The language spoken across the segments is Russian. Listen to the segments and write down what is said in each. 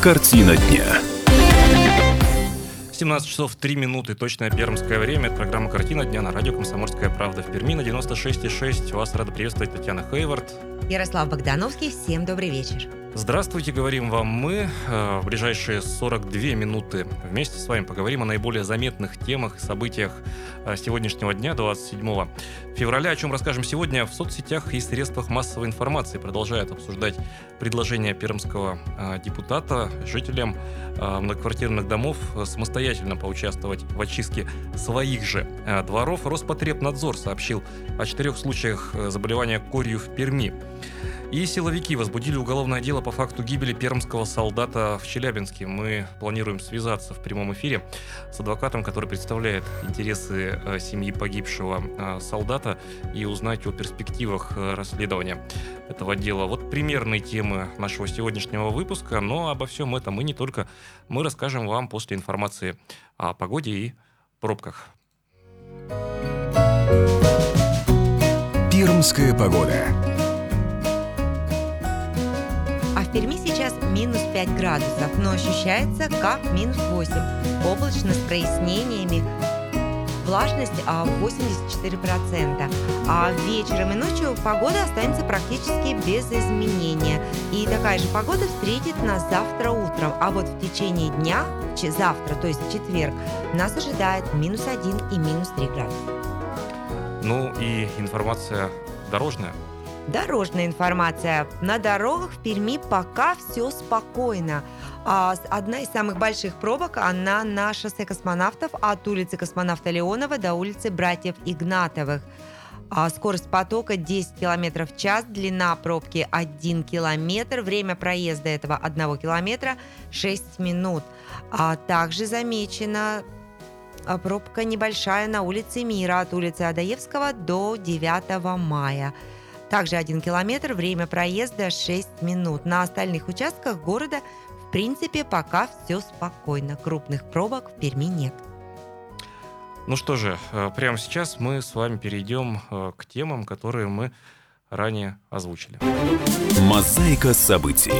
Картина дня. 17 часов 3 минуты, точное пермское время. Это программа «Картина дня» на радио «Комсомольская правда» в Перми на 96,6. Вас рада приветствовать Татьяна Хейвард. Ярослав Богдановский. Всем добрый вечер. Здравствуйте, говорим вам мы. Э, в ближайшие 42 минуты вместе с вами поговорим о наиболее заметных темах и событиях э, сегодняшнего дня, 27 февраля, о чем расскажем сегодня в соцсетях и средствах массовой информации. Продолжают обсуждать предложение пермского э, депутата жителям многоквартирных домов самостоятельно поучаствовать в очистке своих же дворов. Роспотребнадзор сообщил о четырех случаях заболевания корью в Перми. И силовики возбудили уголовное дело по факту гибели пермского солдата в Челябинске. Мы планируем связаться в прямом эфире с адвокатом, который представляет интересы э, семьи погибшего э, солдата и узнать о перспективах э, расследования этого дела. Вот примерные темы нашего сегодняшнего выпуска, но обо всем этом мы не только. Мы расскажем вам после информации о погоде и пробках. Пермская погода. В Перми сейчас минус 5 градусов, но ощущается как минус 8. Облачно с прояснениями, влажность 84%. А вечером и ночью погода останется практически без изменения. И такая же погода встретит нас завтра утром. А вот в течение дня, завтра, то есть в четверг, нас ожидает минус 1 и минус 3 градуса. Ну и информация дорожная. Дорожная информация. На дорогах в Перми пока все спокойно. А одна из самых больших пробок, она на шоссе космонавтов от улицы космонавта Леонова до улицы братьев Игнатовых. А скорость потока 10 км в час, длина пробки 1 км, время проезда этого 1 километра 6 минут. А также замечена пробка небольшая на улице Мира от улицы Адаевского до 9 мая. Также один километр, время проезда 6 минут. На остальных участках города, в принципе, пока все спокойно. Крупных пробок в Перми нет. Ну что же, э, прямо сейчас мы с вами перейдем э, к темам, которые мы ранее озвучили. Мозаика событий.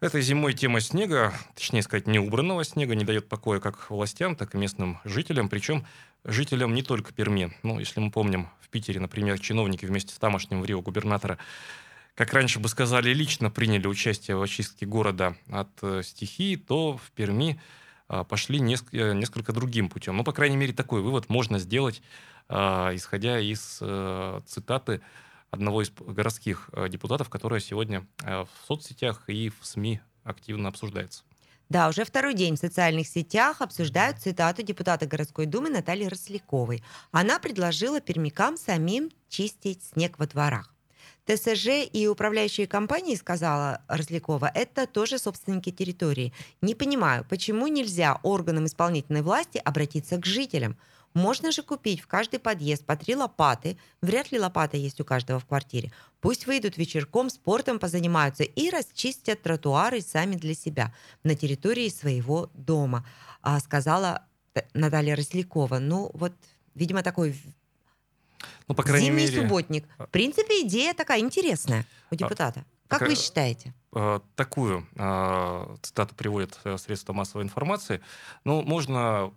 Этой зимой тема снега, точнее сказать, неубранного снега, не дает покоя как властям, так и местным жителям, причем жителям не только Перми. Ну, если мы помним, в Питере, например, чиновники вместе с тамошним в Рио губернатора как раньше бы сказали, лично приняли участие в очистке города от э, стихии, то в Перми э, пошли э, несколько другим путем. Ну, по крайней мере, такой вывод можно сделать, э, исходя из э, цитаты одного из городских депутатов, которая сегодня в соцсетях и в СМИ активно обсуждается. Да, уже второй день в социальных сетях обсуждают цитату депутата городской думы Натальи Росляковой. Она предложила пермякам самим чистить снег во дворах. ТСЖ и управляющие компании, сказала Рослякова, это тоже собственники территории. Не понимаю, почему нельзя органам исполнительной власти обратиться к жителям – можно же купить в каждый подъезд по три лопаты. Вряд ли лопата есть у каждого в квартире. Пусть выйдут вечерком, спортом позанимаются и расчистят тротуары сами для себя на территории своего дома, а, сказала Наталья Рослякова. Ну, вот, видимо, такой ну, по крайней Зимний мере... субботник. А в принципе, идея такая интересная у а, депутата. Как вы считаете? Такую цитату приводят э, средства массовой информации. Ну, можно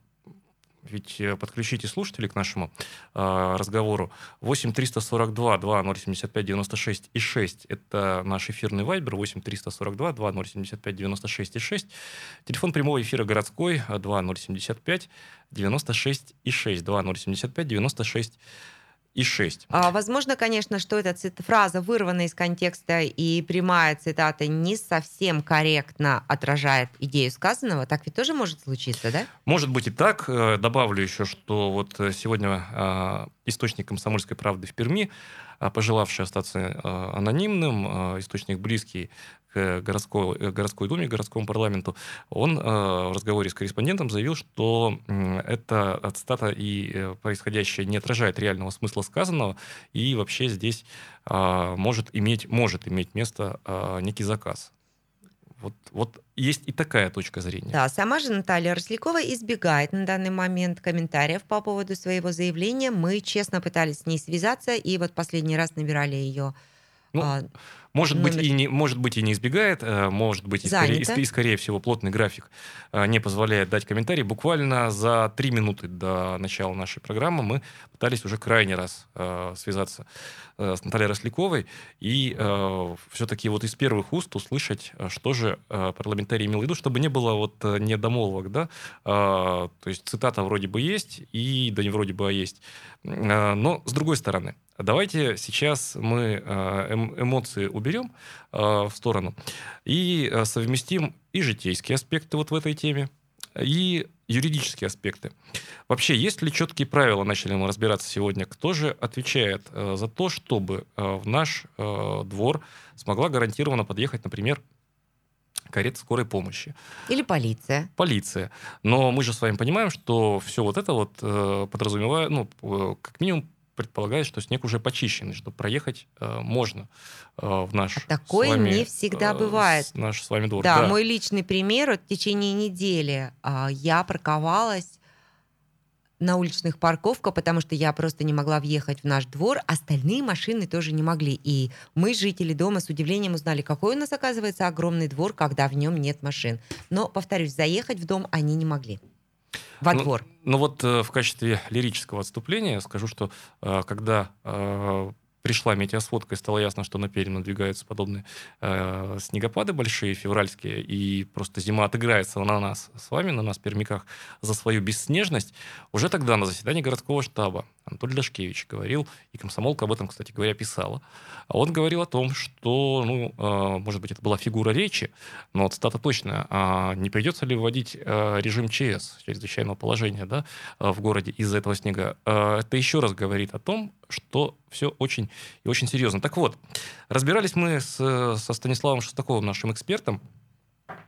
ведь э, подключите слушателей к нашему э, разговору. 8 342 2 075 96 и 6. Это наш эфирный вайбер. 8 342 2 075 96 и 6. Телефон прямого эфира городской 2 075 96 и 6. 2 075 96 и 6. А, возможно, конечно, что эта цит- фраза вырвана из контекста и прямая цитата не совсем корректно отражает идею сказанного. Так ведь тоже может случиться, да? Может быть и так. Э, добавлю еще, что вот э, сегодня э, источник комсомольской правды в Перми, пожелавший остаться анонимным, источник близкий к городской, городской думе, городскому парламенту, он э, в разговоре с корреспондентом заявил, что эта цитата и э, происходящее не отражает реального смысла сказанного, и вообще здесь э, может иметь, может иметь место некий заказ. Вот, вот есть и такая точка зрения. Да, сама же Наталья Рослякова избегает на данный момент комментариев по поводу своего заявления. Мы честно пытались с ней связаться, и вот последний раз набирали ее ну, а, Может быть, Номер- и не, может быть, и не избегает, э, может быть, и скорее, и, и скорее всего, плотный график э, не позволяет дать комментарий. Буквально за три минуты до начала нашей программы мы пытались уже крайний раз э, связаться с Натальей Росляковой. И все-таки вот из первых уст услышать, э, что же э, парламентарий имел в виду, чтобы не было вот э, недомолвок, да, Э, то есть цитата вроде бы есть, и да не вроде бы, а есть. Э, Но с другой стороны, давайте сейчас мы э, эм- эмоции уберем э, в сторону и э, совместим и житейские аспекты вот в этой теме, и юридические аспекты. Вообще, есть ли четкие правила, начали мы разбираться сегодня, кто же отвечает э, за то, чтобы э, в наш э, двор смогла гарантированно подъехать, например, карета скорой помощи Или полиция. полиция. Но мы же с вами понимаем, что все вот это вот э, подразумевает, ну, э, как минимум предполагает, что снег уже почищенный, что проехать э, можно э, в наш такое с вами, не всегда э, бывает. наш с вами двор. Да, мой личный пример. Вот в течение недели а, я парковалась на уличных парковках, потому что я просто не могла въехать в наш двор, остальные машины тоже не могли. И мы, жители дома, с удивлением узнали, какой у нас, оказывается, огромный двор, когда в нем нет машин. Но, повторюсь, заехать в дом они не могли. Во Ну, двор. Ну вот э, в качестве лирического отступления скажу, что э, когда э, пришла метеосводка и стало ясно, что на Пермь надвигаются подобные э, снегопады большие, февральские, и просто зима отыграется на нас с вами, на нас, пермяках, за свою бесснежность, уже тогда на заседании городского штаба Анатолий Дашкевич говорил, и комсомолка об этом, кстати говоря, писала, он говорил о том, что, ну, э, может быть, это была фигура речи, но вот точная, а не придется ли вводить э, режим ЧС, чрезвычайного положения, да, э, в городе из-за этого снега? Э, Это еще раз говорит о том, что все очень и очень серьезно. Так вот, разбирались мы с, со Станиславом Шестаковым, нашим экспертом,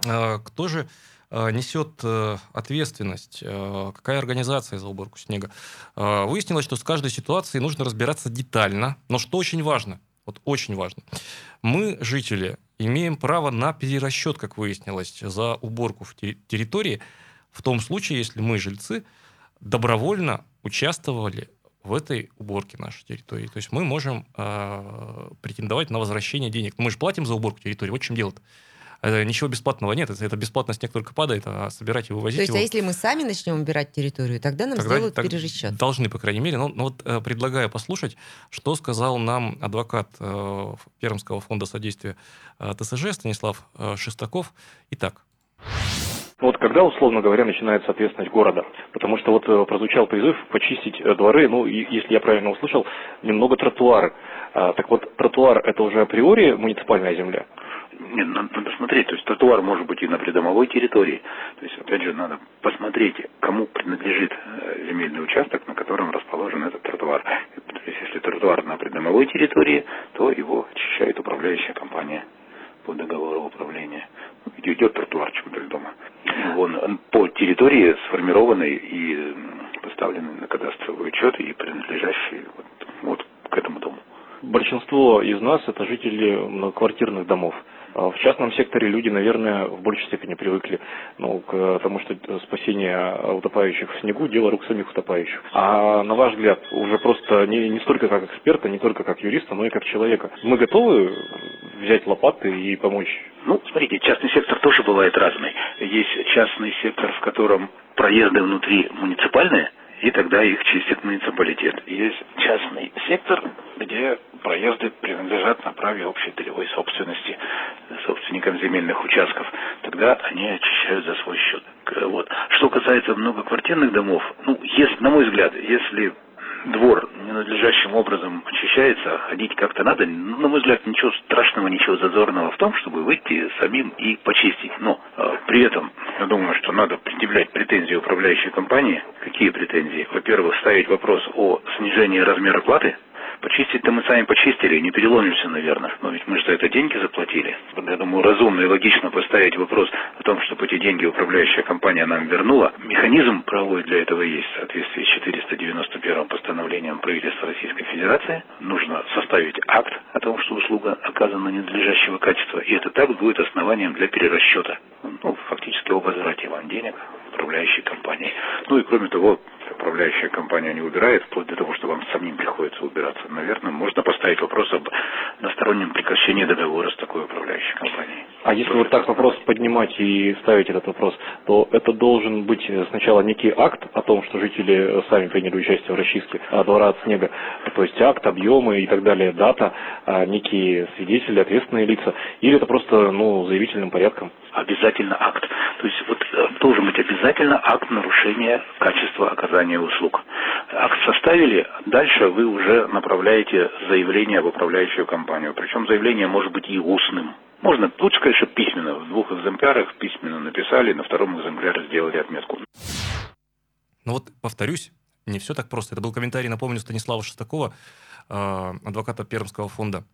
Э, кто же э, несет э, ответственность, э, какая организация за уборку снега. Э, Выяснилось, что с каждой ситуацией нужно разбираться детально, но что очень важно, вот очень важно, мы, жители, имеем право на перерасчет, как выяснилось, за уборку в те- территории, в том случае, если мы, жильцы, добровольно участвовали в этой уборке нашей территории. То есть мы можем э, претендовать на возвращение денег. Мы же платим за уборку территории. Вот в чем дело-то. Э, Ничего бесплатного нет. Это, это бесплатно снег только падает, а собирать и вывозить То есть, а его... если мы сами начнем убирать территорию, тогда нам Тогда сделают так перерасчет. Должны, по крайней мере. Но, но вот э, предлагаю послушать, что сказал нам адвокат э, Пермского фонда содействия э, ТСЖ Станислав э, Шестаков. Итак, Вот когда, условно говоря, начинается ответственность города? Потому что вот э, прозвучал призыв почистить э, дворы, ну, и, если я правильно услышал, немного тротуары. А, так вот, тротуар это уже априори муниципальная земля? Нет, надо, надо смотреть. То есть тротуар может быть и на придомовой территории. То есть, опять же, надо посмотреть, кому принадлежит э, земельный участок, на котором расположен этот тротуар. То есть, если тротуар на придомовой территории, то его очищает управляющая компания по договору управления. Идет тротуарчик вдоль дома. Он, по территории сформированный и поставленный на кадастровый учет и принадлежащий вот, вот к этому дому. Большинство из нас это жители многоквартирных домов. А В частном секторе люди, наверное, в большей степени привыкли ну, к тому, что спасение утопающих в снегу – дело рук самих утопающих. А на ваш взгляд, уже просто не, не столько как эксперта, не только как юриста, но и как человека, мы готовы взять лопаты и помочь Ну, смотрите, частный сектор тоже бывает разный. Есть частный сектор, в котором проезды внутри муниципальные, и тогда их чистит муниципалитет. Есть частный сектор, где проезды принадлежат на праве общей долевой собственности собственникам земельных участков. Тогда они очищают за свой счет. К- Вот. Что касается многоквартирных домов, ну, если, на мой взгляд, если двор ненадлежащим образом очищается, ходить как-то надо, на мой взгляд, ничего страшного, ничего зазорного в том, чтобы выйти самим и почистить. Но э, при этом, я думаю, что надо предъявлять претензии управляющей компании. Какие претензии? Во-первых, ставить вопрос о снижении размера платы. Почистить-то мы сами почистили, не переломимся, наверное. Но ведь мы же за это деньги заплатили. Я думаю, разумно и логично поставить вопрос о том, чтобы эти деньги управляющая компания нам вернула. Механизм правовой для этого есть в соответствии с 491 постановлением правительства Российской Федерации. Нужно составить акт о том, что услуга оказана ненадлежащего качества. И этот акт будет основанием для перерасчета. Ну, фактически о возврате вам денег управляющей компании. Ну и кроме того, управляющая компания не убирает, вплоть до того, что вам самим приходится убираться, наверное, можно поставить вопрос об одностороннем прекращении договора с такой управляющей компанией. А если вот так вопрос поднимать и ставить этот вопрос, то это должен быть сначала некий акт о том, что жители сами приняли участие в расчистке двора от снега, то есть акт, объемы и так далее, дата, а некие свидетели, ответственные лица, или это просто ну, заявительным порядком? Обязательно акт. То есть вот э, должен быть обязательно акт нарушения качества оказания услуг. Акт составили, дальше вы уже направляете заявление в управляющую компанию. Причем заявление может быть и устным. Можно, лучше, конечно, письменно. В двух экземплярах письменно написали, на втором экземпляре сделали отметку. Ну вот, повторюсь, не все так просто. Это был комментарий, напомню, Станислава Шестакова, э, адвоката Пермского фонда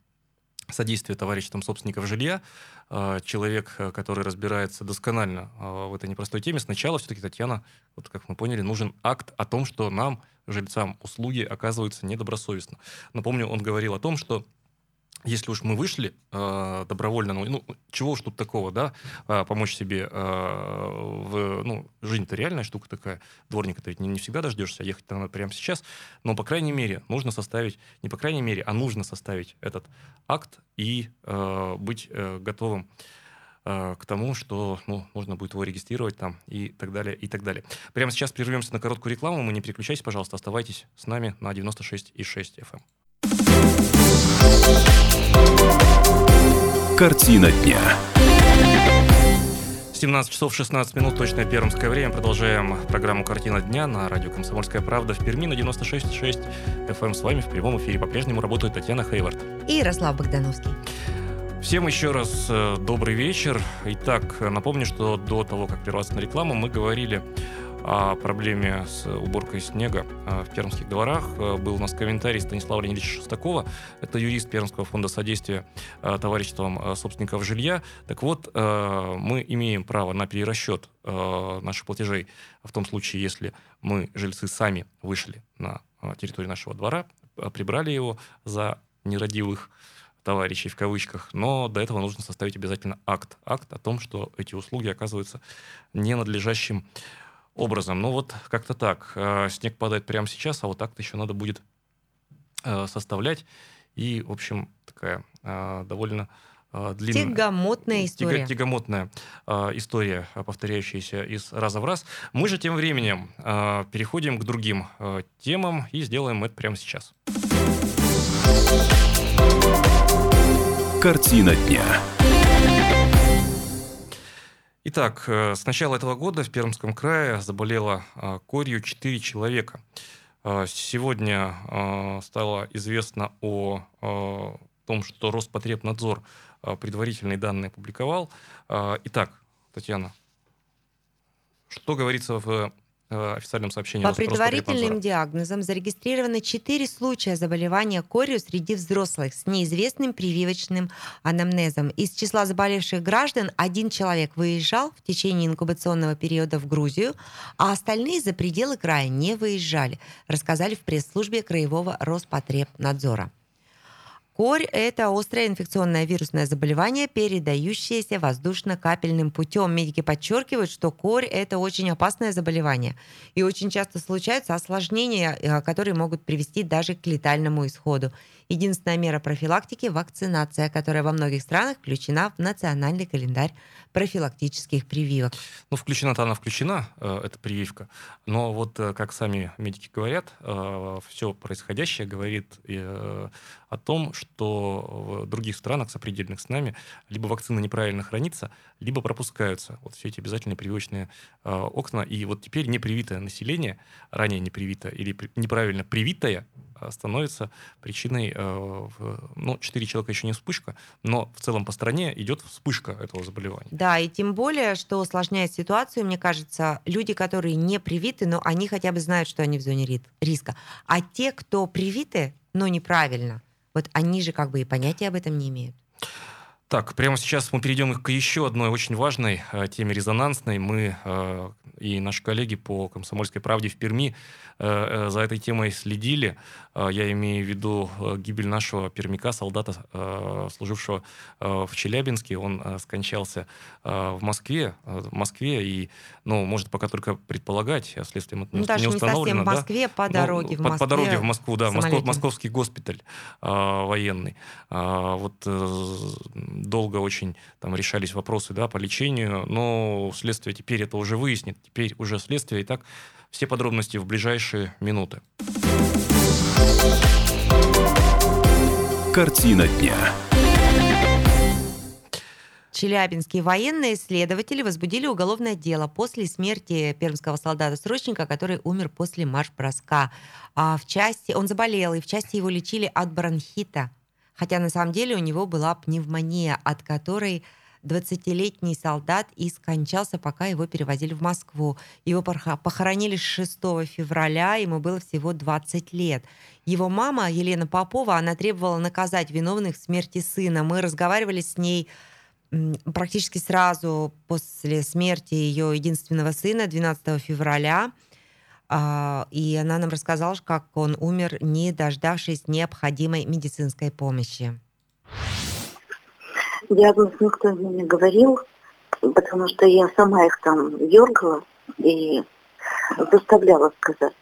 содействия товариществам собственников жилья. Э, человек, э, который разбирается досконально в этой непростой теме. Сначала все-таки, Татьяна, вот как мы поняли, нужен акт о том, что нам, жильцам, услуги оказываются недобросовестно. Напомню, он говорил о том, что если уж мы вышли э, добровольно, ну, ну, чего уж тут такого, да, э, помочь себе э, в, ну, жизнь-то реальная штука такая, дворника-то ведь не, не всегда дождешься, ехать надо прямо сейчас, но, по крайней мере, нужно составить, не по крайней мере, а нужно составить этот акт и э, быть э, готовым к тому, что ну, можно будет его регистрировать там и так далее, и так далее. Прямо сейчас прервемся на короткую рекламу, мы не переключайтесь, пожалуйста, оставайтесь с нами на 96,6 FM. Картина дня. 17 часов 16 минут, точное пермское время. Продолжаем программу «Картина дня» на радио «Комсомольская правда» в Перми на 96,6 FM. С вами в прямом эфире по-прежнему работает Татьяна Хейвард. И Ярослав Богдановский. Всем еще раз э, добрый вечер. Итак, напомню, что до того, как прерваться на рекламу, мы говорили о проблеме с уборкой снега а, в Пермских дворах. Э, был у нас комментарий Станислава Леонидовича Шестакова. Это юрист Пермского фонда содействия а, товариществам собственников жилья. Так вот, мы имеем право на перерасчет наших платежей в том случае, если мы, жильцы, сами вышли на территорию нашего двора, прибрали его за нерадивых товарищей в кавычках, но до этого нужно составить обязательно акт. Акт о том, что эти услуги оказываются ненадлежащим образом. Ну вот как-то так. Э, снег падает прямо сейчас, а вот так-то еще надо будет э, составлять. И, в общем, такая э, довольно длинная... Тягомотная история. Тяго, тягомотная история, повторяющаяся из раза в раз. Мы же тем временем переходим к другим темам и сделаем это прямо сейчас. Картина дня. Итак, э, с начала этого года в Пермском крае заболело э, корью 4 человека. Э, сегодня стало известно о том, что Роспотребнадзор предварительные данные опубликовал. Итак, Татьяна, что говорится в Э, официальном сообщении По предварительным диагнозам зарегистрировано 4 случая заболевания корью среди взрослых с неизвестным прививочным анамнезом. Из числа заболевших граждан один человек выезжал в течение инкубационного периода в Грузию, а остальные за пределы края не выезжали, рассказали в пресс-службе Краевого Роспотребнадзора. Корь – это острое инфекционное вирусное заболевание, передающееся воздушно-капельным путем. Медики подчеркивают, что корь – это очень опасное заболевание. И очень часто случаются осложнения, э, которые могут привести даже к летальному исходу. Единственная мера профилактики – вакцинация, которая во многих странах включена в национальный календарь профилактических прививок. Ну, включена-то она включена, э, эта прививка. Но вот, э, как сами медики говорят, э, все происходящее говорит о том, что в других странах, сопредельных с нами, либо вакцина неправильно хранится, либо пропускаются вот все эти обязательные прививочные окна. И вот теперь непривитое население, ранее непривитое или неправильно привитое, становится причиной, э, ну, 4 человека еще не вспышка, но в целом по стране идет вспышка этого заболевания. Да, и тем более, что усложняет ситуацию, мне кажется, люди, которые не привиты, но они хотя бы знают, что они в зоне риска. А те, кто привиты, но неправильно, вот они же как бы и понятия об этом не имеют. Так, прямо сейчас мы перейдем к еще одной очень важной э, теме резонансной. Мы э, и наши коллеги по «Комсомольской правде» в Перми э, за этой темой следили. Я имею в виду гибель нашего пермяка, солдата, служившего в Челябинске. Он скончался в Москве, в Москве, и, ну, может пока только предполагать, а следствием это не, Ну, даже не не совсем установлено. в да? Москве, по Ну, дороге в по, Москве. по дороге в Москву, да, Москов- московский госпиталь а, военный. А, вот э, долго очень там решались вопросы, да, по лечению, но следствие теперь это уже выяснит, теперь уже следствие. Итак, все подробности в ближайшие минуты. Картина дня. Челябинские военные следователи возбудили уголовное дело после смерти пермского солдата-срочника, который умер после марш-броска. А в части он заболел, и в части его лечили от бронхита. Хотя на самом деле у него была пневмония, от которой 20-летний солдат и скончался, пока его перевозили в Москву. Его похоронили 6 февраля, ему было всего 20 лет. Его мама, Елена Попова, она требовала наказать виновных в смерти сына. Мы разговаривали с ней практически сразу после смерти ее единственного сына, 12 февраля. А, И она нам рассказала, как он умер, не дождавшись необходимой медицинской помощи. Диагноз никто мне не говорил, потому что я сама их там дергала и заставляла сказать.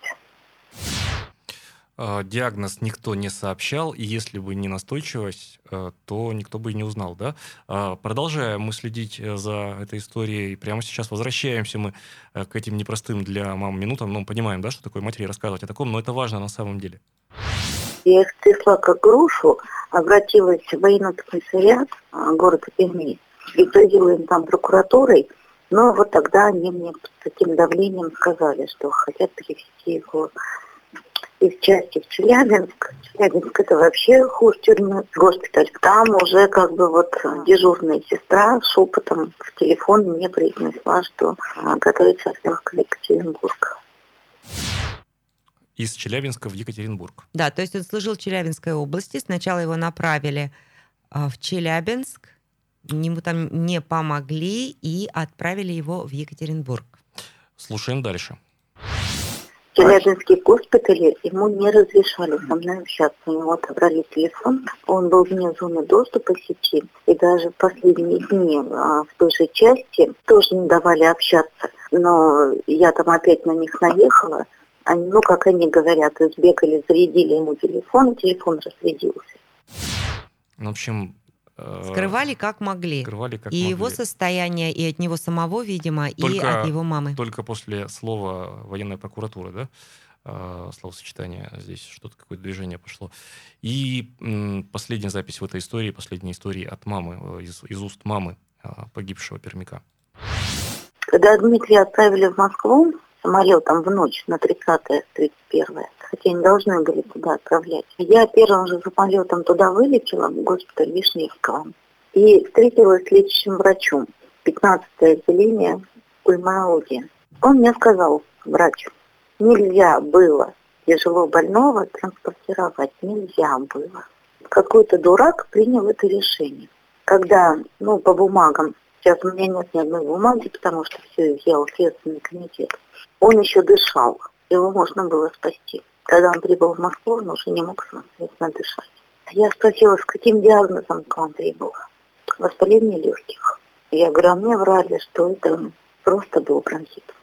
А, Диагноз никто не сообщал, и если бы не настойчивость, э, то никто бы и не узнал, да? А, Продолжая мы следить э, за этой историей, прямо сейчас возвращаемся мы э, к этим непростым для мам минутам, ну, понимаем, да, что такое матери рассказывать о таком, но это важно на самом деле. Я их как грушу, обратилась в военный комиссариат города Перми и просила им там прокуратурой, но вот тогда они мне под таким давлением сказали, что хотят перевести его из части в Челябинск. Челябинск это вообще хуже тюрьмы, госпиталь. Там уже как бы вот дежурная сестра шепотом в телефон мне произнесла, что готовится отправка в Екатеринбург. Из Челябинска в Екатеринбург. Да, то есть он служил в Челябинской области. Сначала его направили а, в Челябинск, ему там не помогли и отправили его в Екатеринбург. Слушаем дальше. В Челябинске госпитале ему не разрешали со мной общаться. У него отобрали телефон, он был вне зоны доступа сети. И даже в последние дни а, в той же части тоже не давали общаться. Но я там опять на них наехала. Они, ну, как они говорят, избегали, зарядили ему телефон, телефон разрядился. В общем... э, Скрывали как могли. скрывали как и его могли. состояние, и от него самого, видимо, и Только- от его мамы. Только после слова военная прокуратура, да? э, Словосочетание здесь что-то какое-то движение пошло. И м, последняя запись в этой истории, последняя история от мамы, э, из, из уст мамы э, погибшего пермяка. Когда Дмитрия отправили в Москву, самолетом в ночь на 30-31, хотя не должны были туда отправлять, я первым же самолетом туда вылетела, в госпиталь Вишневского, и встретилась с лечащим врачом, 15 отделение пульмонологии. Он мне сказал, врач, нельзя было тяжело больного транспортировать, нельзя было. Какой-то дурак принял это решение. Когда, ну, по бумагам, сейчас у меня нет ни одной бумаги, потому что все изъял Следственный комитет, он еще дышал, его можно было спасти. Когда он прибыл в Москву, он уже не мог самостоятельно дышать. Я спросила, с каким диагнозом к вам прибыл? Воспаление легких. Я говорю, а мне врали, что это просто был бронхит.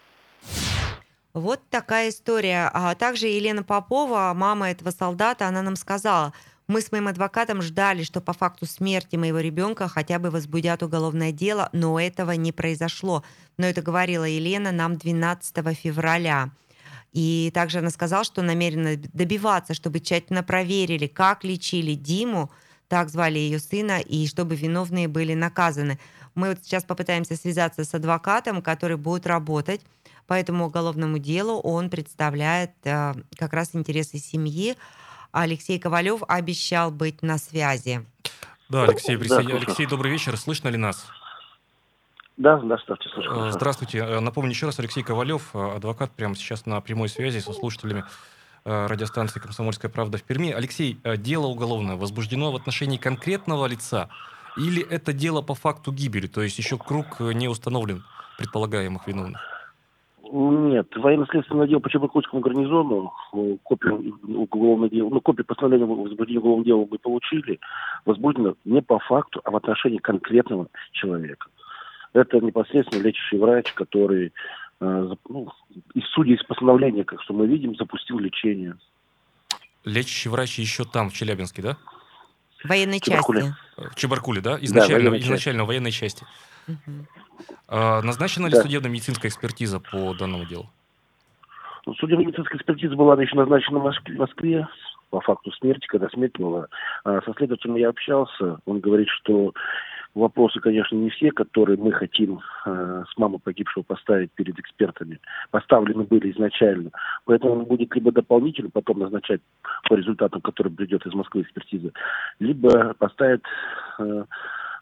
Вот такая история. А также Елена Попова, мама этого солдата, она нам сказала, мы с моим адвокатом ждали, что по факту смерти моего ребенка хотя бы возбудят уголовное дело, но этого не произошло. Но это говорила Елена нам 12 февраля. И также она сказала, что намерена добиваться, чтобы тщательно проверили, как лечили Диму, так звали ее сына, и чтобы виновные были наказаны. Мы вот сейчас попытаемся связаться с адвокатом, который будет работать по этому уголовному делу. Он представляет э, как раз интересы семьи. Алексей Ковалев обещал быть на связи. Да, Алексей, Да, присоедин- слушаю. Алексей, добрый вечер. Слышно ли нас? Да, да, ставьте, слушаю. Э. Здравствуйте. Э, Напомню еще раз, Алексей Ковалев, э, адвокат, прямо сейчас на прямой связи со слушателями э, радиостанции «Комсомольская правда» в Перми. Алексей, э, дело уголовное возбуждено в отношении конкретного лица Или это дело по факту гибели, то есть еще круг э, не установлен предполагаемых виновных? Нет, военно-следственное дело по Чебокольскому гарнизону, э, копию уголовного дела, ну, копию постановления возбуждения уголовного дела мы получили, возбуждено не по факту, а в отношении конкретного человека. Это непосредственно лечащий врач, который, э, ну, из судей из постановления, как что мы видим, запустил лечение. Лечащий врач еще там, в Челябинске, да? В военной Чебаркуле. части. В Чебаркуле, да? Изначально, военной части. изначально в военной части. А, назначена ли Да. судебно-медицинская экспертиза по данному делу? Ну, Судебно-медицинская экспертиза была еще назначена в Москве, по факту смерти, когда смерть была. А со следователем я общался, он говорит, что вопросы, конечно, не все, которые мы хотим э, с мамой погибшего поставить перед экспертами, поставлены были изначально. Поэтому он будет либо дополнительно потом назначать по результатам, которые придет из Москвы экспертиза, либо поставит э,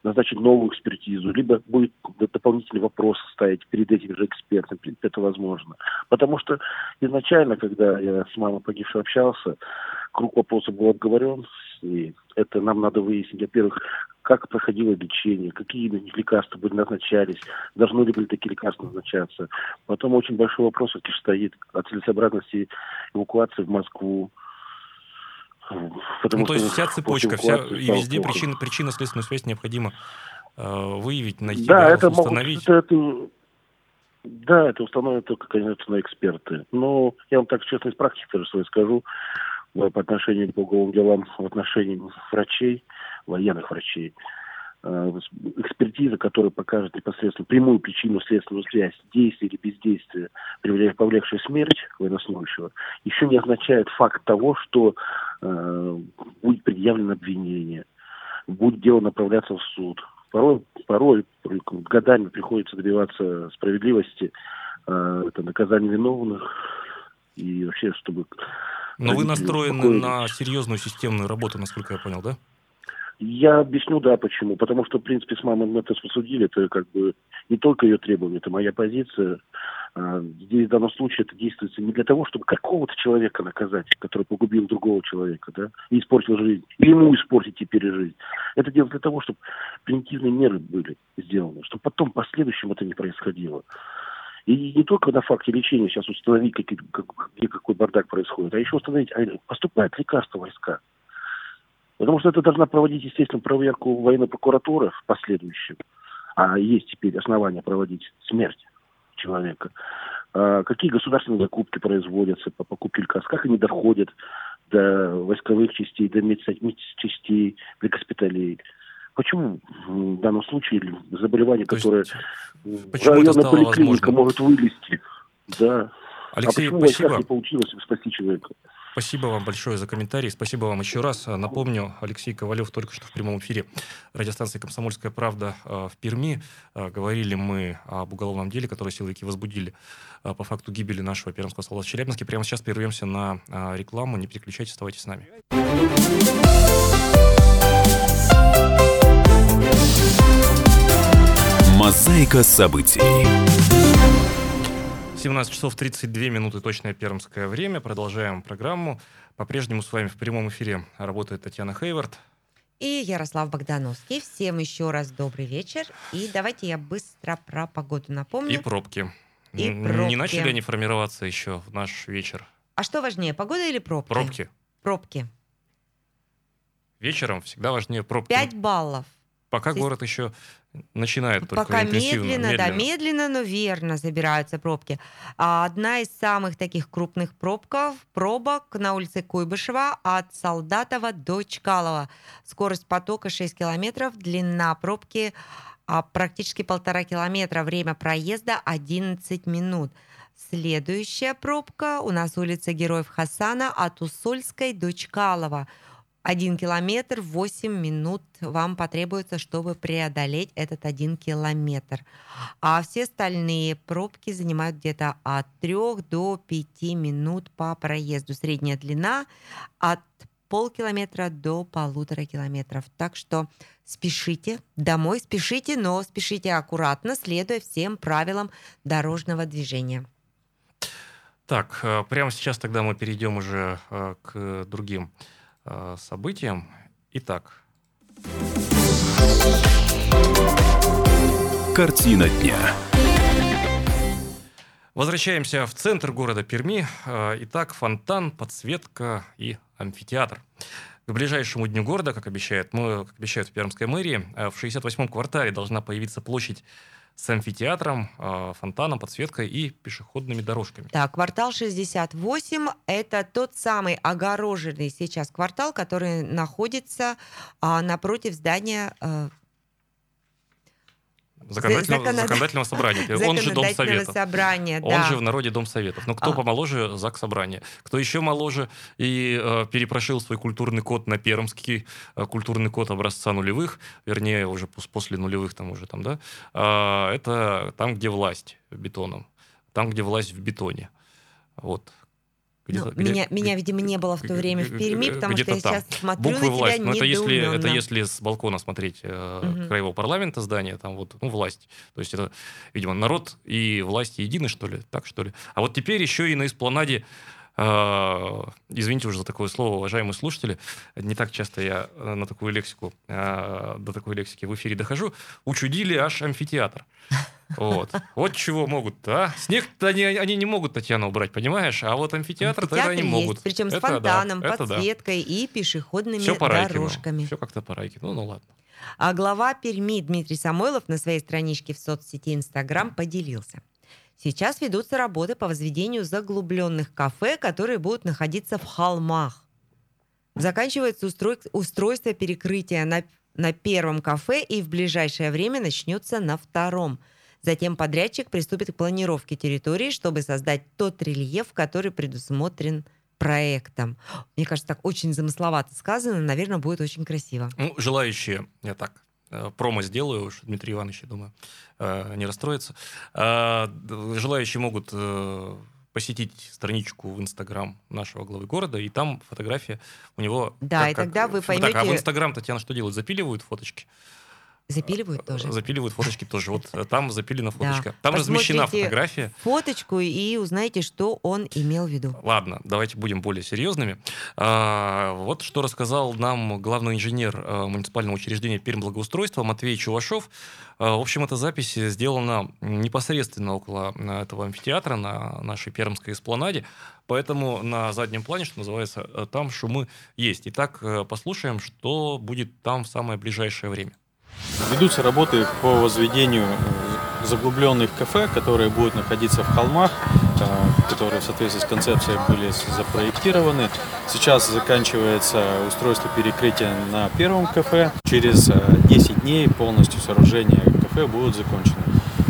назначить новую экспертизу, либо будет дополнительный вопрос ставить перед этим же экспертом. Это возможно. Потому что изначально, когда я с мамой погибшей общался, круг вопросов был отговорен, и это нам надо выяснить, во-первых, как проходило лечение, какие лекарства были назначались, должны ли были такие лекарства назначаться. Потом очень большой вопрос все-таки стоит о целесообразности эвакуации в Москву. Потому Ну, то есть вся цепочка, вся, и везде причина, причинно-следственную связь необходимо э, выявить, найти, Да, это могут, установить. это, это- да, это установят только, конечно, эксперты. Но я вам так честно из практики тоже своей скажу, э, по отношению по уголовным делам, в отношении врачей, военных врачей, экспертиза, которая покажет непосредственно прямую причину следственную связь действия или бездействия, повлекшей смерть военнослужащего, еще не означает факт того, что э, будет предъявлено обвинение, будет дело направляться в суд. Порой, порой годами приходится добиваться справедливости, э, это наказание виновных и вообще, чтобы... Но вы настроены успокоились. на серьезную системную работу, насколько я понял, да? Я объясню, да, почему. Потому что, в принципе, с мамой мы это посудили, это как бы не только ее требования, это моя позиция. А, Здесь в данном случае это действуется не для того, чтобы какого-то человека наказать, который погубил другого человека, да, и испортил жизнь, или ему испортить теперь жизнь. Это делается для того, чтобы превентивные меры были сделаны, чтобы потом в последующем это не происходило. И не только на факте лечения сейчас установить, какие- как- где какой бардак происходит, а еще установить, а поступает лекарство войска. Потому что это должна проводить, естественно, проверку военной прокуратуры в последующем. А есть теперь основания проводить смерть человека. А какие государственные закупки производятся по покупке лекарств, как они доходят до войсковых частей, до медчастей, до госпиталей. Почему в данном случае заболевание, То которое в районной поликлиника возможным? может вылезти? Да. Алексей, а почему спасибо. не получилось спасти человека? Спасибо вам большое за комментарий. Спасибо вам еще раз. Напомню, Алексей Ковалев только что в прямом эфире радиостанции «Комсомольская правда» э, в Перми. Э, Говорили мы об уголовном деле, которое силовики возбудили по факту гибели нашего пермского солдата в Челябинске. Прямо сейчас прервемся на рекламу. Не переключайтесь, оставайтесь с нами. 'Мозаика событий'. 17 часов 32 минуты, точное пермское время. Продолжаем программу. По-прежнему с вами в прямом эфире работает Татьяна Хейвард. И Ярослав Богдановский. Всем еще раз добрый вечер. И давайте я быстро про погоду напомню. И пробки. И пробки. Не начали они формироваться еще в наш вечер. А что важнее, погода или пробки? Пробки. Пробки. Вечером всегда важнее пробки. 5 баллов. Пока Здесь- город еще начинает только Пока интенсивно. медленно, да, медленно, но верно забираются пробки. А одна из самых таких крупных пробков, пробок на улице Куйбышева от Солдатова до Чкалова. Скорость потока 6 километров, длина пробки а, практически полтора километра, время проезда 11 минут. Следующая пробка у нас улица Героев Хасана от Усольской до Чкалова. Один километр, 8 минут вам потребуется, чтобы преодолеть этот один километр. А все остальные пробки занимают где-то от 3 до 5 минут по проезду. Средняя длина от полкилометра до полутора километров. Так что спешите домой, спешите, но спешите аккуратно, следуя всем правилам дорожного движения. Так, э, прямо сейчас тогда мы перейдем уже э, к другим э, событиям. Итак, Картина дня. Возвращаемся в центр города Перми. Э, Итак, фонтан, подсветка и амфитеатр. К ближайшему дню города, как обещают, мы, как обещают в Пермской мэрии, э, в 68-м квартале должна появиться площадь с амфитеатром, э, фонтаном, подсветкой и пешеходными дорожками. Так, квартал 68 – это тот самый огороженный сейчас квартал, который находится а, напротив здания э, Законодательного, Законод- законодательного собрания. Он же Дом законодательного Советов. собрания. Он да. же в народе Дом Советов. Но кто А. помоложе, ЗАГС Собрания. Кто еще моложе и э, перепрошил свой культурный код на пермский э, культурный код образца нулевых, вернее, уже пос- после нулевых там уже там, да, а, это там, где власть бетоном. Там, где власть в бетоне. Вот. Ну, Где-то- где- меня, меня, видимо, не было в то время в Перми, потому что я там. сейчас смотрю Буквы на власть. тебя Ну, это если, это если с балкона смотреть э, Мгм. краевого парламента здание, там вот, ну, власть. То есть это, видимо, народ и власть едины, что ли? Так, что ли? А вот теперь еще и на эспланаде извините уже за такое слово, уважаемые слушатели, не так часто я э, на такую лексику, э, до такой лексики в эфире дохожу, учудили аж амфитеатр. Вот. Вот чего могут, а? Снег-то они, они не могут, Татьяна, убрать, понимаешь? А вот амфитеатр тогда Амфитеатр они есть, могут. Причем с Это да, фонтаном, да. подсветкой и пешеходными Все по дорожками. Все как-то по Райкину. Ну, ну ладно. А глава Перми Дмитрий Самойлов на своей страничке в соцсети Инстаграм поделился. Сейчас ведутся работы по возведению заглубленных кафе, которые будут находиться в холмах. Заканчивается устрой- устройство перекрытия на, на первом кафе и в ближайшее время начнется на втором. Затем подрядчик приступит к планировке территории, чтобы создать тот рельеф, который предусмотрен проектом. Мне кажется, так очень замысловато сказано, наверное, будет очень красиво. Ну, желающие, я так, промо сделаю, уж Дмитрий Иванович, я думаю, э, не расстроится. Д- Желающие могут э, посетить страничку в Инстаграм нашего главы города, и там фотография у него... Да, и тогда вы Так, а в поймете- Инстаграм, Татьяна, что делают? Запиливают фоточки? Запиливают тоже. Запиливают фоточки тоже. Вот э, там запилена Да. фоточка. Там размещена Посмотрите фотография. Фоточку и узнаете, что он имел в виду. Ладно, давайте будем более серьезными. А, вот что рассказал нам главный инженер а, муниципального учреждения Пермблагоустройства Матвей Чувашов. А, в общем, эта запись сделана непосредственно около а, этого амфитеатра на нашей пермской эспланаде. Поэтому на заднем плане, что называется, там шумы есть. Итак, э, послушаем, что будет там в самое ближайшее время. Ведутся работы по возведению э, заглубленных кафе, которые будут находиться в холмах, э, которые в соответствии с концепцией были запроектированы. Сейчас заканчивается устройство перекрытия на первом кафе. Через э, 10 дней полностью сооружение кафе будут закончены.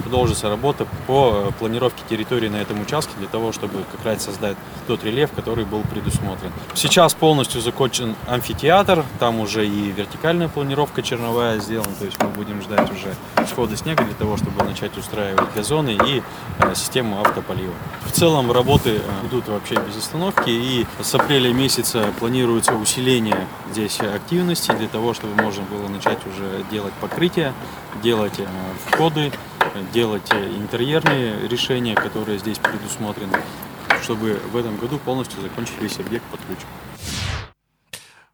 Продолжится работа по э, планировке территории на этом участке для того, чтобы как раз создать тот рельеф, который был предусмотрен. Сейчас полностью закончен амфитеатр, там уже и вертикальная планировка черновая сделана, то есть мы будем ждать уже схода снега для того, чтобы начать устраивать газоны и э, систему автополива. В целом работы э, идут вообще без остановки и с апреля месяца планируется усиление здесь активности для того, чтобы можно было начать уже делать покрытие, делать входы, делать э, интерьерные решения, которые здесь предусмотрены, чтобы в этом году полностью закончить весь объект под ключ.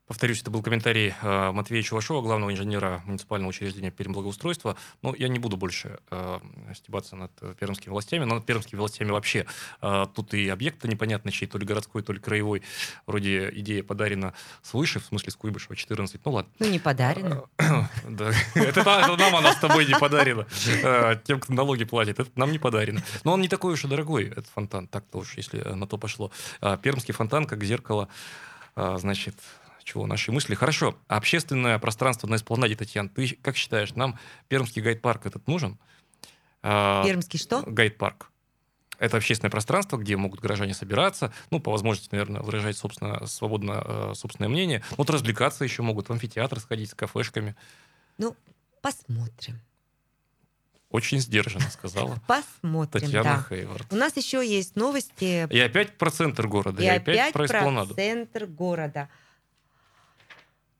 Повторюсь, это был комментарий э, Матвея Чувашова, главного инженера муниципального учреждения Пермблагоустройства. Но я не буду больше э, стебаться над э, пермскими властями, но над пермскими властями вообще. Э, тут и объект-то непонятно чей, то ли городской, то ли краевой. Вроде идея подарена свыше, в смысле с Куйбышева 14. Ну ладно. Ну, не подарено. Да. Это та- это нам она с тобой не подарена. Э, Тем, кто налоги платит, это нам не подарено. Но он не такой уж и дорогой, этот фонтан, так-то уж, если э, на то пошло. Пермский фонтан, как зеркало, значит, чего, наши мысли. Хорошо, общественное пространство на эспланаде, Татьяна, ты как считаешь, нам пермский гайд-парк этот нужен? А, Пермский что? Гайд-парк. Это общественное пространство, где могут горожане собираться, ну, по возможности, наверное, выражать собственно, свободно э, собственное мнение. Вот развлекаться еще могут, в амфитеатр сходить с кафешками. Ну, посмотрим. Очень сдержанно сказала Посмотрим, Татьяна да. Хейвард. У нас еще есть новости. И опять про центр города, и, И опять, опять про про эспланаду. центр города.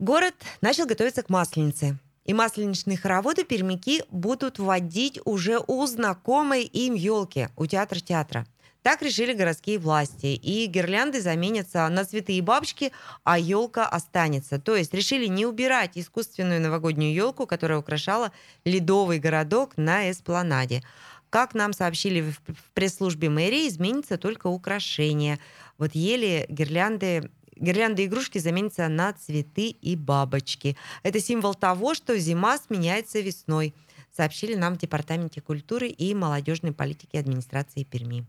Город начал готовиться к Масленице. И масленичные хороводы пермяки будут водить уже у знакомой им елки у театра театра. Так решили городские власти. И гирлянды заменятся на цветы и бабочки, а елка останется. То есть решили не убирать искусственную новогоднюю елку, которая украшала ледовый городок на Эспланаде. Как нам сообщили в пресс-службе мэрии, изменится только украшение. Вот ели, гирлянды Гирлянды и игрушки заменятся на цветы и бабочки. Это символ того, что зима сменяется весной, сообщили нам в Департаменте культуры и молодежной политики администрации Перми.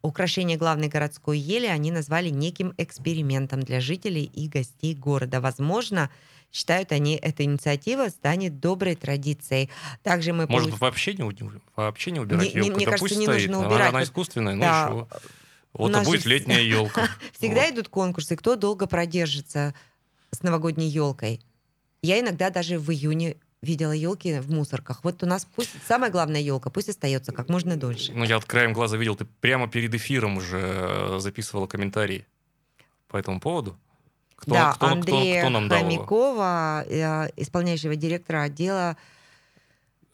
Украшение главной городской ели они назвали неким экспериментом для жителей и гостей города. Возможно, считают они, эта инициатива станет доброй традицией. Также мы Может, получ- вообще не, вообще не убирать Не- елку? мне да кажется, пусть не стоит. нужно Она- убирать. Она, Вот- искусственная, ну Да. и чего? Вот, же будет летняя елка. Всегда идут конкурсы, кто долго продержится с новогодней елкой. Я иногда даже в июне видела елки в мусорках. Вот у нас пусть самая главная елка, пусть остается как можно дольше. Ну, я вот краем глаза видел, ты прямо перед эфиром уже э, записывала комментарии по этому поводу. Кто, да, кто, кто- Андрея кто нам дал его? Хомякова, э, исполняющего директора отдела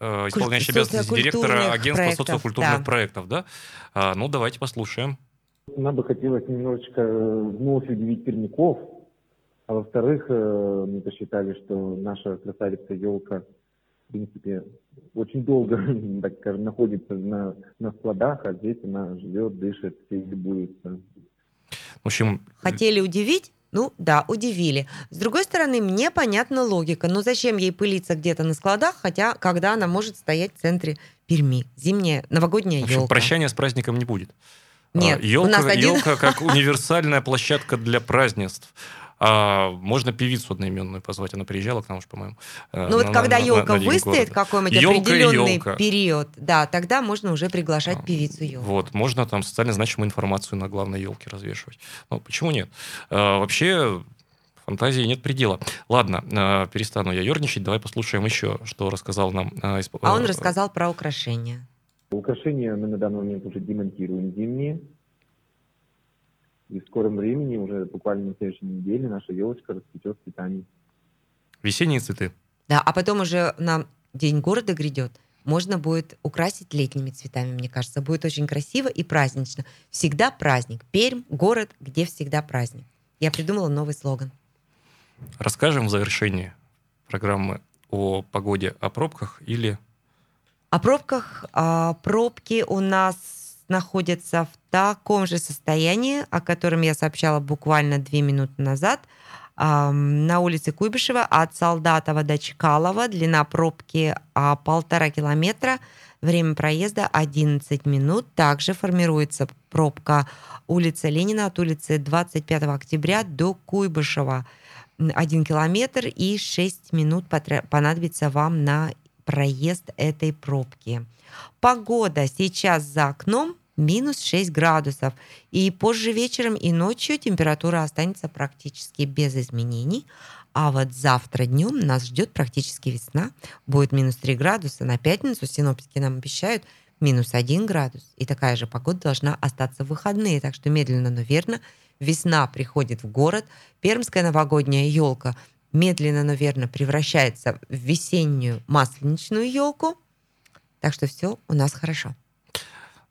Э, Исполняющий обязанности директора агентства проектов, социокультурных да. проектов, да? А, ну, давайте послушаем. Нам бы хотелось немножечко э, вновь удивить пермяков, а во-вторых, э, мы посчитали, что наша красавица елка, в принципе, очень долго, так скажем, находится на, на складах, а здесь она живет, дышит и любуется. В общем, хотели удивить. Ну да, удивили. С другой стороны, мне понятна логика. Но зачем ей пылиться где-то на складах, хотя когда она может стоять в центре Перми? Зимняя, новогодняя в общем, елка. прощания с праздником не будет. Нет, у елка, нас один- елка как универсальная площадка для празднеств. А, можно певицу одноименную позвать, она приезжала к нам уж, по-моему. э, Ну вот на- когда на- на- елка на День выстоит какой-нибудь Ёлка и определенный ёлка. период, да, тогда можно уже приглашать певицу елку. Вот, можно там социально значимую информацию на главной елке развешивать. Ну, почему нет? А, вообще, фантазии нет предела. Ладно, а, перестану я ерничать, давай послушаем еще, что рассказал нам... а, А он э, рассказал про украшения. Украшения мы на данный момент уже демонтируем зимние. И в скором времени, уже буквально на следующей неделе, наша елочка расцветет цветами. Весенние цветы. Да, а потом уже нам День города грядет. Можно будет украсить летними цветами, мне кажется. Будет очень красиво и празднично. Всегда праздник. Пермь – город, где всегда праздник. Я придумала новый слоган. Расскажем в завершении программы о погоде, о пробках или... О пробках. А, пробки у нас находятся в таком же состоянии, о котором я сообщала буквально две минуты назад. На улице Куйбышева от Солдатова до Чкалова. Длина пробки а, полтора километра. Время проезда 11 минут. Также формируется пробка улица Ленина от улицы 25 октября до Куйбышева. 1 километр и 6 минут понадобится вам на проезд этой пробки. Погода сейчас за окном минус 6 градусов. И позже вечером и ночью температура останется практически без изменений. А вот завтра днем нас ждет практически весна. Будет минус 3 градуса. На пятницу синоптики нам обещают минус 1 градус. И такая же погода должна остаться в выходные. Так что медленно, но верно весна приходит в город. Пермская новогодняя елка медленно, но верно превращается в весеннюю масленичную елку. Так что все у нас хорошо.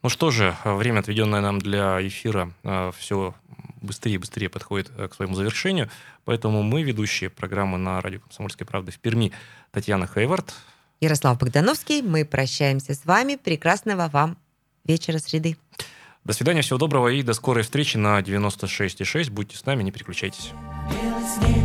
Ну что же, время, отведенное нам для эфира, все быстрее и быстрее подходит э, к своему завершению. Поэтому мы, ведущие программы на радио «Комсомольская правда» в Перми, Татьяна Хейвард. Ярослав Богдановский, мы прощаемся с вами. Прекрасного вам вечера среды. До свидания, всего доброго и до скорой встречи на 96,6. Будьте с нами, не переключайтесь. Белый